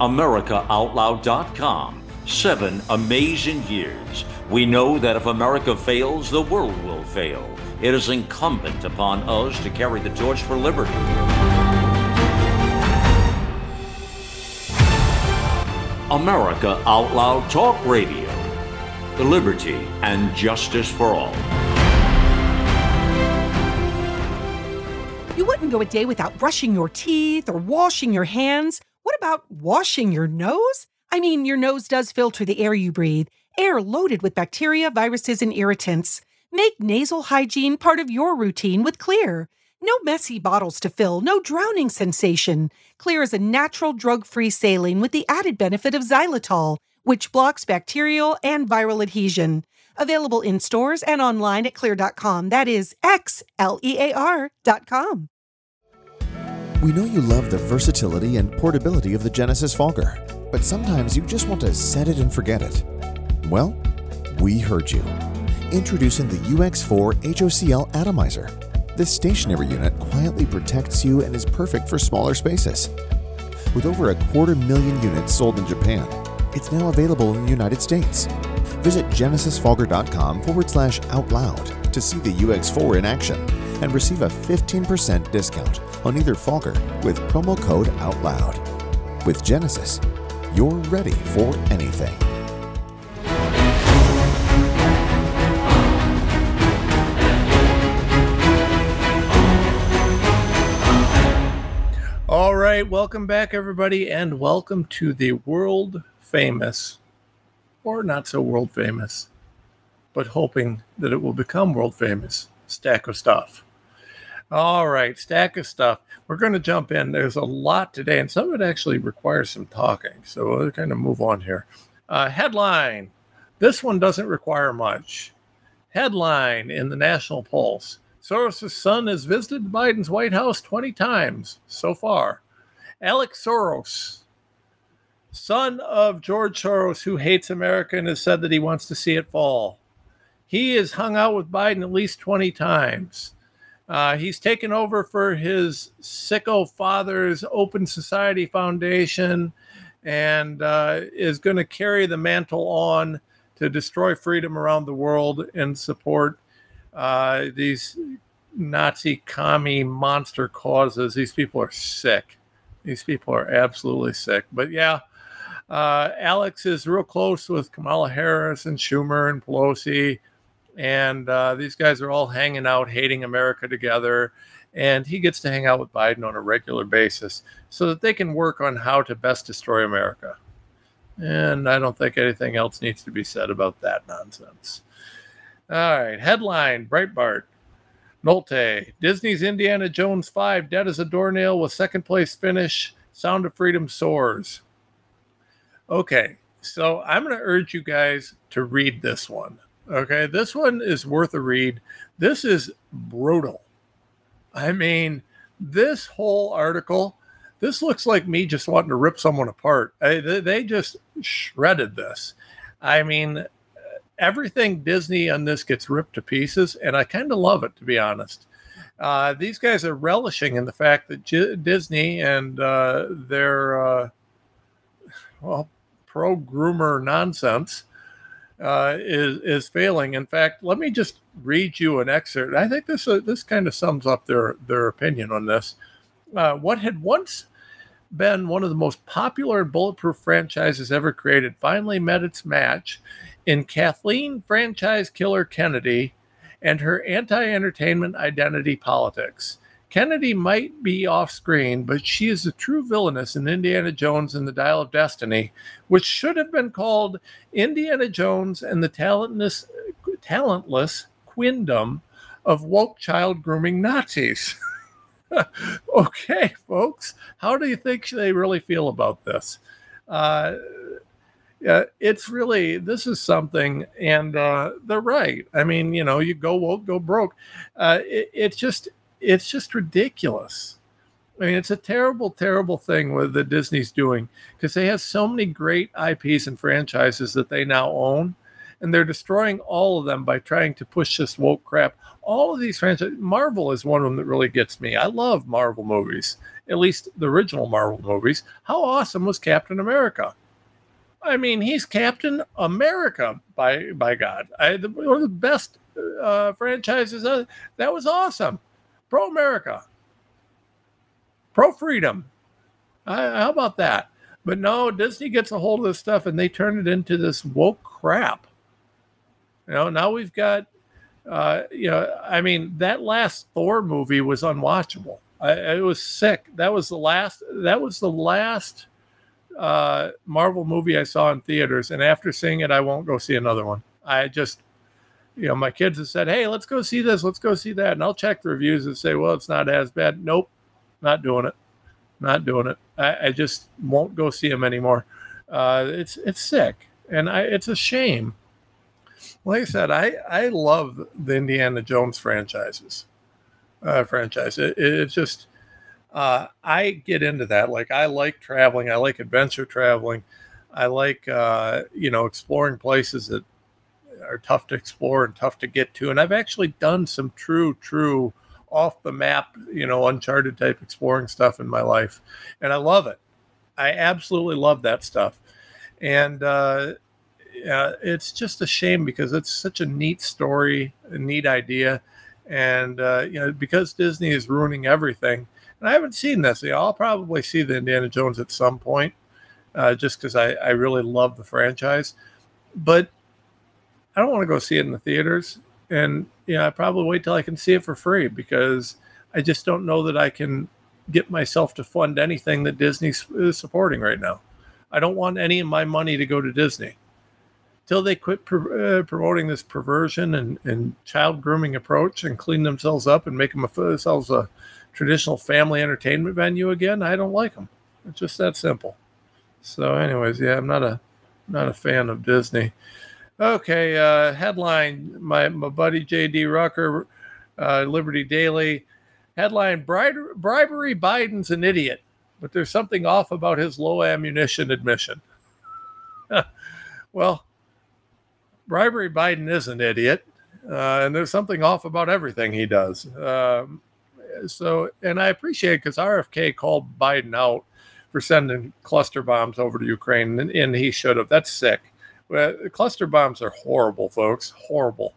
AmericaOutloud.com. Seven amazing years. We know that if America fails, the world will fail. It is incumbent upon us to carry the torch for liberty. America Out Loud Talk Radio. The liberty and justice for all. You wouldn't go a day without brushing your teeth or washing your hands. What about washing your nose? I mean, your nose does filter the air you breathe, air loaded with bacteria, viruses, and irritants. Make nasal hygiene part of your routine with Xlear. No messy bottles to fill, no drowning sensation. Xlear is a natural drug free saline with the added benefit of xylitol, which blocks bacterial and viral adhesion. Available in stores and online at xlear.com. That is X L E A R.com. We know you love the versatility and portability of the Genesis Fogger, but sometimes you just want to set it and forget it. Well, we heard you. Introducing the UX4 HOCL Atomizer. This stationary unit quietly protects you and is perfect for smaller spaces. With over a quarter million units sold in Japan, it's now available in the United States. Visit genesisfogger.com forward slash out loud to see the UX4 in action and receive a 15% discount on either fogger with promo code OUTLOUD. With Genesis, you're ready for anything. All right, welcome back, everybody, and welcome to the world famous, or not so world famous, but hoping that it will become world famous stack of stuff. All right, stack of stuff. We're going to jump in. There's a lot today, and some of it actually requires some talking. So we'll kind of move on here. Uh, headline This one doesn't require much. Headline in the National Pulse Soros' son has visited Biden's White House 20 times so far. Alex Soros, son of George Soros, who hates America and has said that he wants to see it fall. He has hung out with Biden at least 20 times. Uh, he's taken over for his sicko father's Open Society Foundation and uh, is going to carry the mantle on to destroy freedom around the world and support uh, these Nazi commie monster causes. These people are sick. These people are absolutely sick. But yeah, uh, Alex is real close with Kamala Harris and Schumer and Pelosi. And uh, these guys are all hanging out, hating America together. And he gets to hang out with Biden on a regular basis so that they can work on how to best destroy America. And I don't think anything else needs to be said about that nonsense. All right, headline Breitbart. Nolte, Disney's Indiana Jones 5, dead as a doornail with second place finish. Sound of Freedom soars. Okay, so I'm going to urge you guys to read this one. Okay, this one is worth a read. This is brutal. I mean, this whole article, this looks like me just wanting to rip someone apart. I, they just shredded this. I mean, everything Disney on this gets ripped to pieces, and I kind of love it, to be honest. Uh, these guys are relishing in the fact that G- Disney and uh, their uh, well pro groomer nonsense uh, is is failing. In fact, let me just read you an excerpt. I think this uh, this kind of sums up their their opinion on this. Uh, what had once been one of the most popular bulletproof franchises ever created finally met its match in Kathleen franchise killer Kennedy and her anti entertainment identity politics. Kennedy might be off screen, but she is a true villainess in Indiana Jones and the Dial of Destiny, which should have been called Indiana Jones and the talentless, talentless quindom of woke child grooming Nazis. okay, folks, how do you think they really feel about this? Uh, it's really this is something, and uh, they're right. I mean, you know, you go woke, go broke. Uh, it, it's just it's just ridiculous. I mean, it's a terrible, terrible thing with the Disney's doing because they have so many great IPs and franchises that they now own, and they're destroying all of them by trying to push this woke crap. All of these franchises, Marvel is one of them that really gets me. I love Marvel movies, at least the original Marvel movies. How awesome was Captain America? I mean, he's Captain America by by God. I, the, one of the best uh, franchises. Uh, that was awesome. Pro America, pro freedom. how about that? But no, Disney gets a hold of this stuff and they turn it into this woke crap. You know, now we've got, uh, you know, I mean, that last Thor movie was unwatchable. I, it was sick. That was the last. That was the last uh, Marvel movie I saw in theaters, and after seeing it, I won't go see another one. I just, you know, my kids have said, "Hey, let's go see this, let's go see that," and I'll check the reviews and say, "Well, it's not as bad." Nope, not doing it, not doing it. I, I just won't go see them anymore. Uh, it's it's sick, and I, it's a shame. Like I said, I I love the Indiana Jones franchises. Uh, franchise. It, it, it's just uh, I get into that. Like I like traveling. I like adventure traveling. I like uh, you know exploring places that are tough to explore and tough to get to. And I've actually done some true, true off the map, you know, uncharted type exploring stuff in my life, and I love it. I absolutely love that stuff. And uh, yeah, it's just a shame because it's such a neat story, a neat idea, and uh, you know because Disney is ruining everything and I haven't seen this. I'll probably see the Indiana Jones at some point, uh, just because I, I really love the franchise. But I don't want to go see it in the theaters. And, you know, I probably wait till I can see it for free because I just don't know that I can get myself to fund anything that Disney's is supporting right now. I don't want any of my money to go to Disney. Till they quit uh, promoting this perversion and, and child grooming approach and clean themselves up and make themselves a traditional family entertainment venue again, I don't like them. It's just that simple. So, anyways, yeah, I'm not a not a fan of Disney. Okay, uh, headline: My my buddy J.D. Rucker, uh, Liberty Daily. Headline: Bribery Biden's an idiot. but there's something off about his low ammunition admission. well, bribery Biden is an idiot, uh, and there's something off about everything he does. Um, so, and I appreciate because RFK called Biden out for sending cluster bombs over to Ukraine, and, and he should have. That's sick. Well, cluster bombs are horrible, folks. Horrible.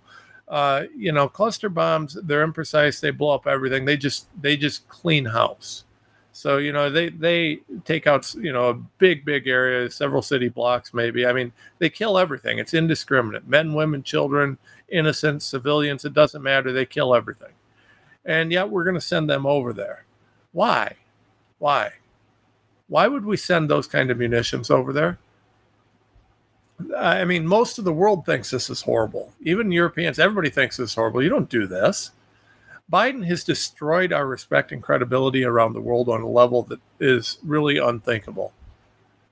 Uh, you know, cluster bombs, they're imprecise. They blow up everything. They just they just clean house. So you know they they take out you know a big big area, several city blocks maybe. I mean they kill everything. It's indiscriminate. Men, women, children, innocents, civilians. It doesn't matter. They kill everything. And yet we're going to send them over there. Why? Why? Why would we send those kind of munitions over there? I mean, most of the world thinks this is horrible. Even Europeans, everybody thinks this is horrible. You don't do this. Biden has destroyed our respect and credibility around the world on a level that is really unthinkable.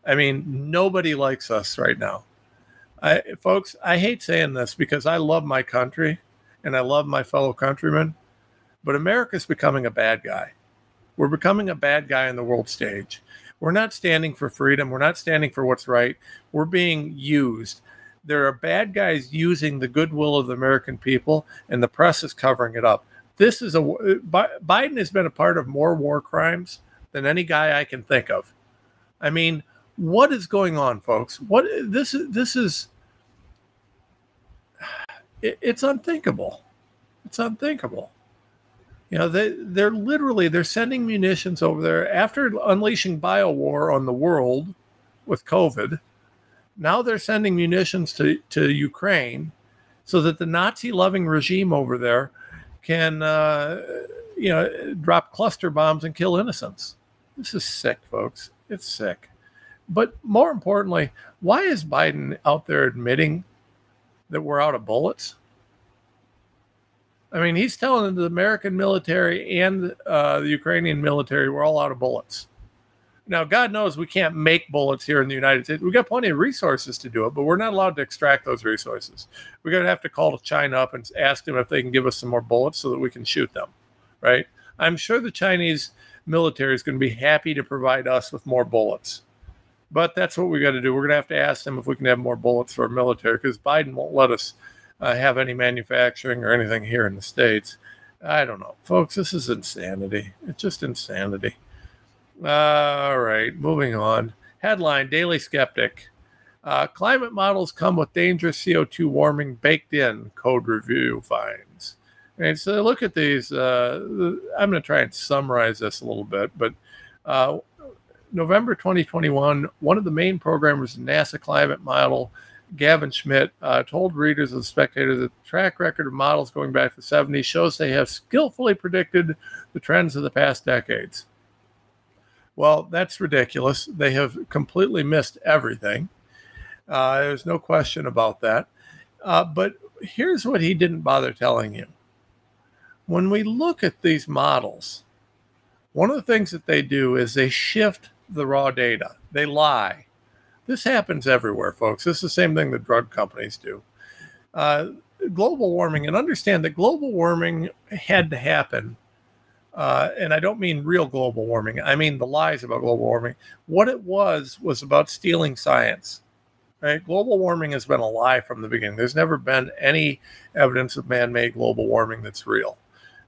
I mean, nobody likes us right now. I, folks, I hate saying this because I love my country and I love my fellow countrymen, but America's becoming a bad guy. We're becoming a bad guy on the world stage. We're not standing for freedom. We're not standing for what's right. We're being used. There are bad guys using the goodwill of the American people, and the press is covering it up. This is a Biden has been a part of more war crimes than any guy I can think of. I mean, what is going on, folks? What this is this is it, it's unthinkable. It's unthinkable. You know, they they're literally they're sending munitions over there after unleashing bio war on the world with COVID. Now they're sending munitions to, to Ukraine so that the Nazi loving regime over there can, uh, you know, drop cluster bombs and kill innocents. This is sick, folks. It's sick. But more importantly, why is Biden out there admitting that we're out of bullets? I mean, he's telling the American military and uh, the Ukrainian military we're all out of bullets. Now, God knows we can't make bullets here in the United States. We've got plenty of resources to do it, but we're not allowed to extract those resources. We're going to have to call China up and ask them if they can give us some more bullets so that we can shoot them, right? I'm sure the Chinese military is going to be happy to provide us with more bullets. But that's what we got to do. We're going to have to ask them if we can have more bullets for our military because Biden won't let us uh, have any manufacturing or anything here in the States. I don't know. Folks, this is insanity. It's just insanity. All right, moving on. Headline Daily Skeptic. Uh, climate models come with dangerous CO2 warming baked in, code review finds. And so look at these. Uh, I'm going to try and summarize this a little bit, but uh, November 2021, one of the main programmers of NASA climate model, Gavin Schmidt, uh, told readers of the Spectator that the track record of models going back to the 70s shows they have skillfully predicted the trends of the past decades. Well, that's ridiculous. They have completely missed everything. Uh, there's no question about that. Uh, but here's what he didn't bother telling you. When we look at these models, one of the things that they do is they shift the raw data, they lie. This happens everywhere, folks. This is the same thing that drug companies do. Uh, global warming, and understand that global warming had to happen uh, and I don't mean real global warming. I mean the lies about global warming. What it was was about stealing science. Right? Global warming has been a lie from the beginning. There's never been any evidence of man-made global warming that's real.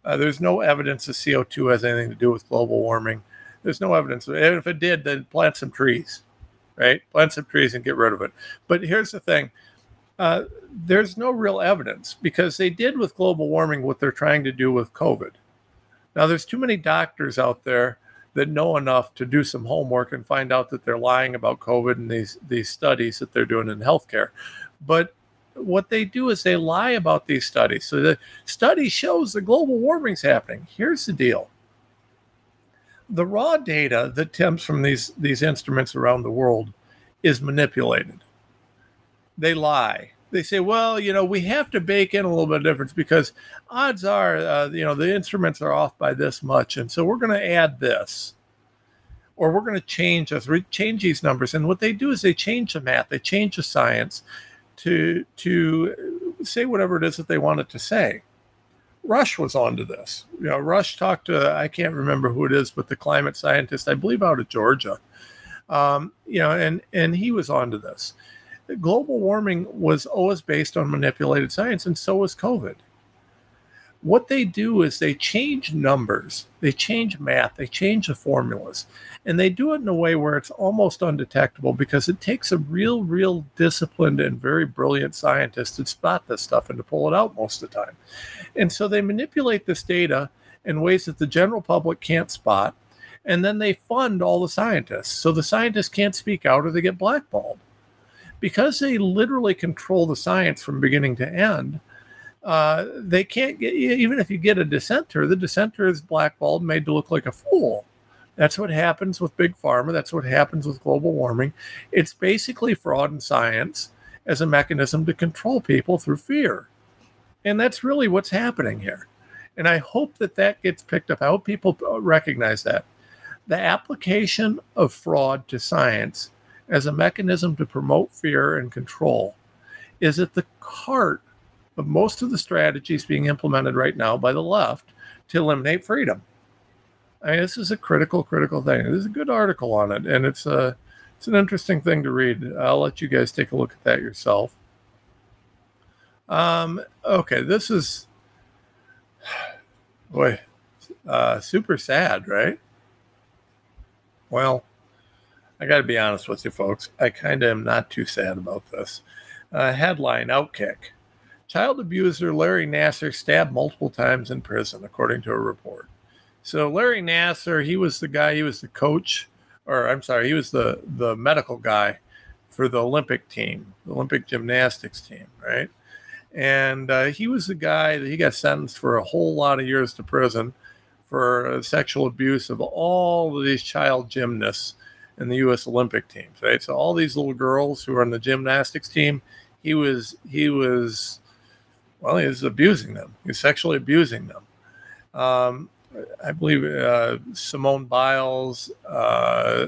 Uh, there's no evidence that CO2 has anything to do with global warming. There's no evidence. If it did, then plant some trees, right? Plant some trees and get rid of it. But here's the thing. Uh, there's no real evidence because they did with global warming what they're trying to do with COVID now, there's too many doctors out there that know enough to do some homework and find out that they're lying about COVID and these these studies that they're doing in healthcare. But what they do is they lie about these studies. So the study shows that global warming's happening. Here's the deal. The raw data that comes from these these instruments around the world is manipulated. They lie they say, well, you know, we have to bake in a little bit of difference because odds are, uh, you know, the instruments are off by this much, and so we're going to add this, or we're going to change us, change these numbers. And what they do is they change the math, they change the science to to say whatever it is that they want it to say. Rush was onto this. You know, Rush talked to I can't remember who it is, but the climate scientist, I believe, out of Georgia. Um, you know, and and he was onto this. Global warming was always based on manipulated science, and so was COVID what they do is they change numbers, they change math, they change the formulas, and they do it in a way where it's almost undetectable because it takes a real, real disciplined and very brilliant scientist to spot this stuff and to pull it out most of the time. And so they manipulate this data in ways that the general public can't spot. And then they fund all the scientists. So the scientists can't speak out or they get blackballed. Because they literally control the science from beginning to end, uh, they can't get even if you get a dissenter, the dissenter is blackballed, made to look like a fool. That's what happens with big pharma. That's what happens with global warming. It's basically fraud and science as a mechanism to control people through fear, and that's really what's happening here. And I hope that that gets picked up. I hope people recognize that the application of fraud to science as a mechanism to promote fear and control is at the heart of most of the strategies being implemented right now by the left to eliminate freedom. I mean, this is a critical, critical thing. There's a good article on it, and it's a it's an interesting thing to read. I'll let you guys take a look at that yourself. Um, okay, this is boy, uh, super sad, right? Well, I got to be honest with you, folks. I kind of am not too sad about this. Uh, headline Outkick Child abuser Larry Nassar stabbed multiple times in prison, according to a report. So Larry Nassar, he was the guy, he was the coach, or I'm sorry, he was the the medical guy for the Olympic team, the Olympic gymnastics team, right? And uh, he was the guy that he got sentenced for a whole lot of years to prison for sexual abuse of all of these child gymnasts in the U.S. Olympic teams, right? So all these little girls who are on the gymnastics team, he was he was well, he's abusing them. He's sexually abusing them. Um, I believe uh, Simone Biles, uh,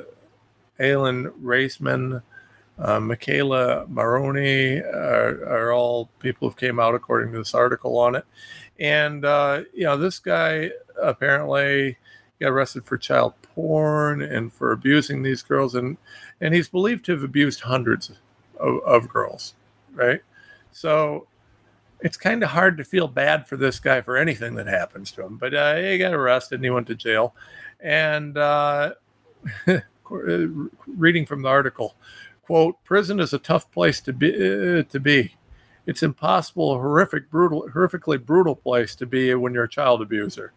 Aly Raisman, uh, McKayla Maroney are, are, all people who came out according to this article on it. And, uh, you know, this guy apparently got arrested for child porn and for abusing these girls. And, and he's believed to have abused hundreds of, of girls, right? So it's kind of hard to feel bad for this guy for anything that happens to him. But uh, he got arrested and he went to jail. And uh, reading from the article, quote: "Prison is a tough place to be. Uh, to be. It's impossible, a horrific, brutal, horrifically brutal place to be when you're a child abuser."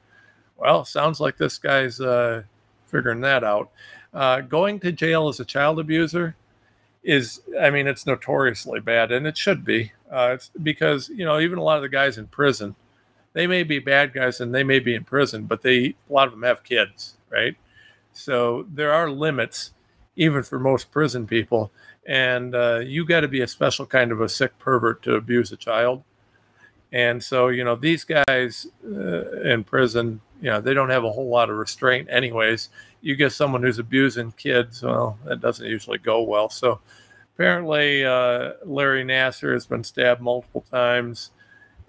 Well, sounds like this guy's uh, figuring that out. Uh, going to jail as a child abuser is, I mean, it's notoriously bad, and it should be. Uh, it's because you know even a lot of the guys in prison, they may be bad guys and they may be in prison, but they a lot of them have kids, right? So there are limits, even for most prison people, and uh, you got to be a special kind of a sick pervert to abuse a child. And so you know these guys uh, in prison, you know they don't have a whole lot of restraint, anyways. You get someone who's abusing kids, well, that doesn't usually go well. So apparently uh, Larry Nassar has been stabbed multiple times,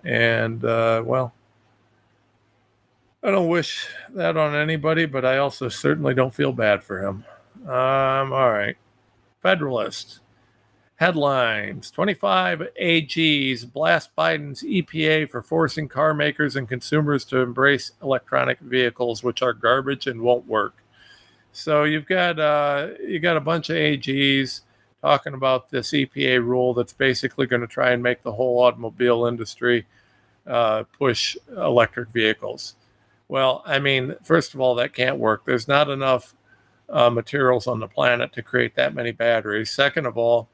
and uh, well, I don't wish that on anybody, but I also certainly don't feel bad for him. Um, all right, Federalist headlines: 25 AGs blast Biden's EPA for forcing car makers and consumers to embrace electronic vehicles, which are garbage and won't work. So you've got uh, you got a bunch of AGs talking about this EPA rule that's basically going to try and make the whole automobile industry uh, push electric vehicles. Well, I mean, first of all, that can't work. There's not enough uh, materials on the planet to create that many batteries. Second of all,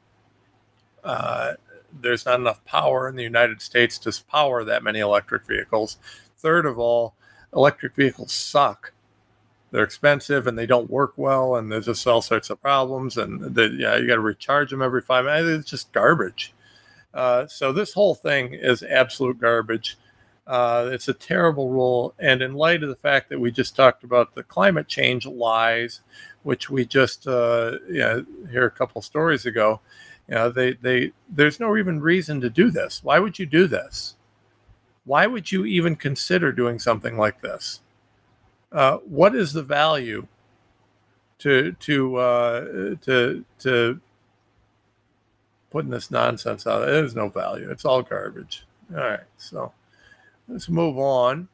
uh, there's not enough power in the United States to power that many electric vehicles. Third of all, electric vehicles suck they're expensive and they don't work well and there's just all sorts of problems and yeah you got to recharge them every five minutes. It's just garbage. Uh, so this whole thing is absolute garbage. Uh, it's a terrible rule. And in light of the fact that we just talked about the climate change lies which we just uh, yeah here a couple stories ago you know they they there's no even reason to do this. Why would you do this? Why would you even consider doing something like this? Uh, what is the value to to uh, to to putting this nonsense out? There's no value. It's all garbage. All right, so let's move on.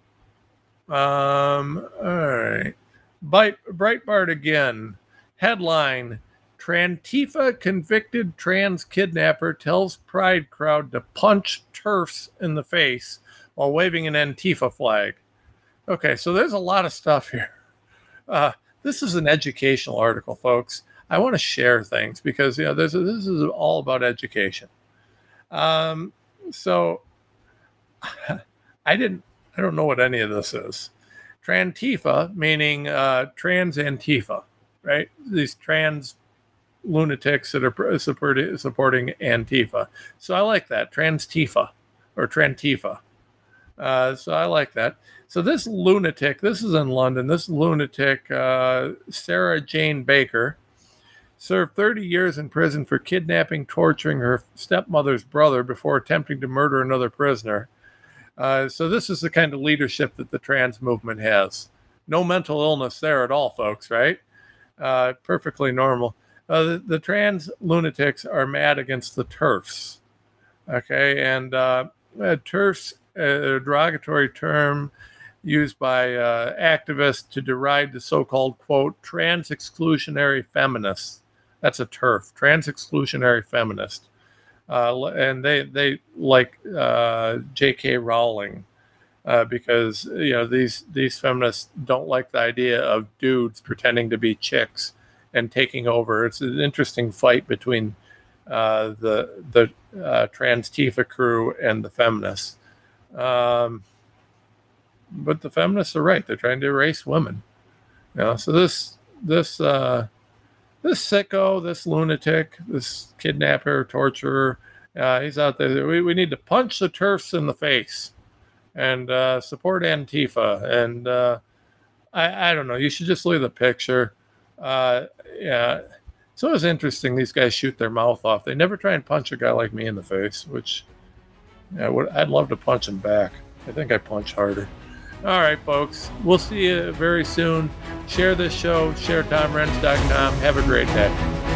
Um, all right, Bite, Breitbart again. Headline: Trantifa convicted trans kidnapper tells Pride crowd to punch TERFs in the face while waving an Antifa flag. Okay, so there's a lot of stuff here. Uh, this is an educational article, folks. I want to share things because you know this, this is all about education. Um, so I didn't, I don't know what any of this is. Trantifa meaning uh, trans Antifa, right? These trans lunatics that are supporting Antifa. So I like that Transtifa or Trantifa. Uh, so I like that. So this lunatic, this is in London. This lunatic, uh, Sarah Jane Baker, served 30 years in prison for kidnapping, torturing her stepmother's brother before attempting to murder another prisoner. Uh, so this is the kind of leadership that the trans movement has. No mental illness there at all, folks. Right? Uh, perfectly normal. Uh, the, the, trans lunatics are mad against the TERFs. Okay, and uh, uh, TERFs a derogatory term used by uh, activists to deride the so-called quote trans exclusionary feminists. That's a TERF, trans exclusionary feminist, uh, and they they like uh, J.K. Rowling uh, because you know these these feminists don't like the idea of dudes pretending to be chicks and taking over. It's an interesting fight between uh, the the uh, trans Tifa crew and the feminists. Um, but the feminists are right; they're trying to erase women. You know, so this this uh, this sicko, this lunatic, this kidnapper, torturer, uh, he's out there. We, we need to punch the TERFs in the face and uh, support Antifa. And uh, I, I don't know. You should just look at the picture. Uh, yeah. So it's interesting. These guys shoot their mouth off. They never try and punch a guy like me in the face, which yeah, I'd love to punch him back. I think I punch harder. All right, folks. We'll see you very soon. Share this show, share sharetomrenz.com. Have a great day.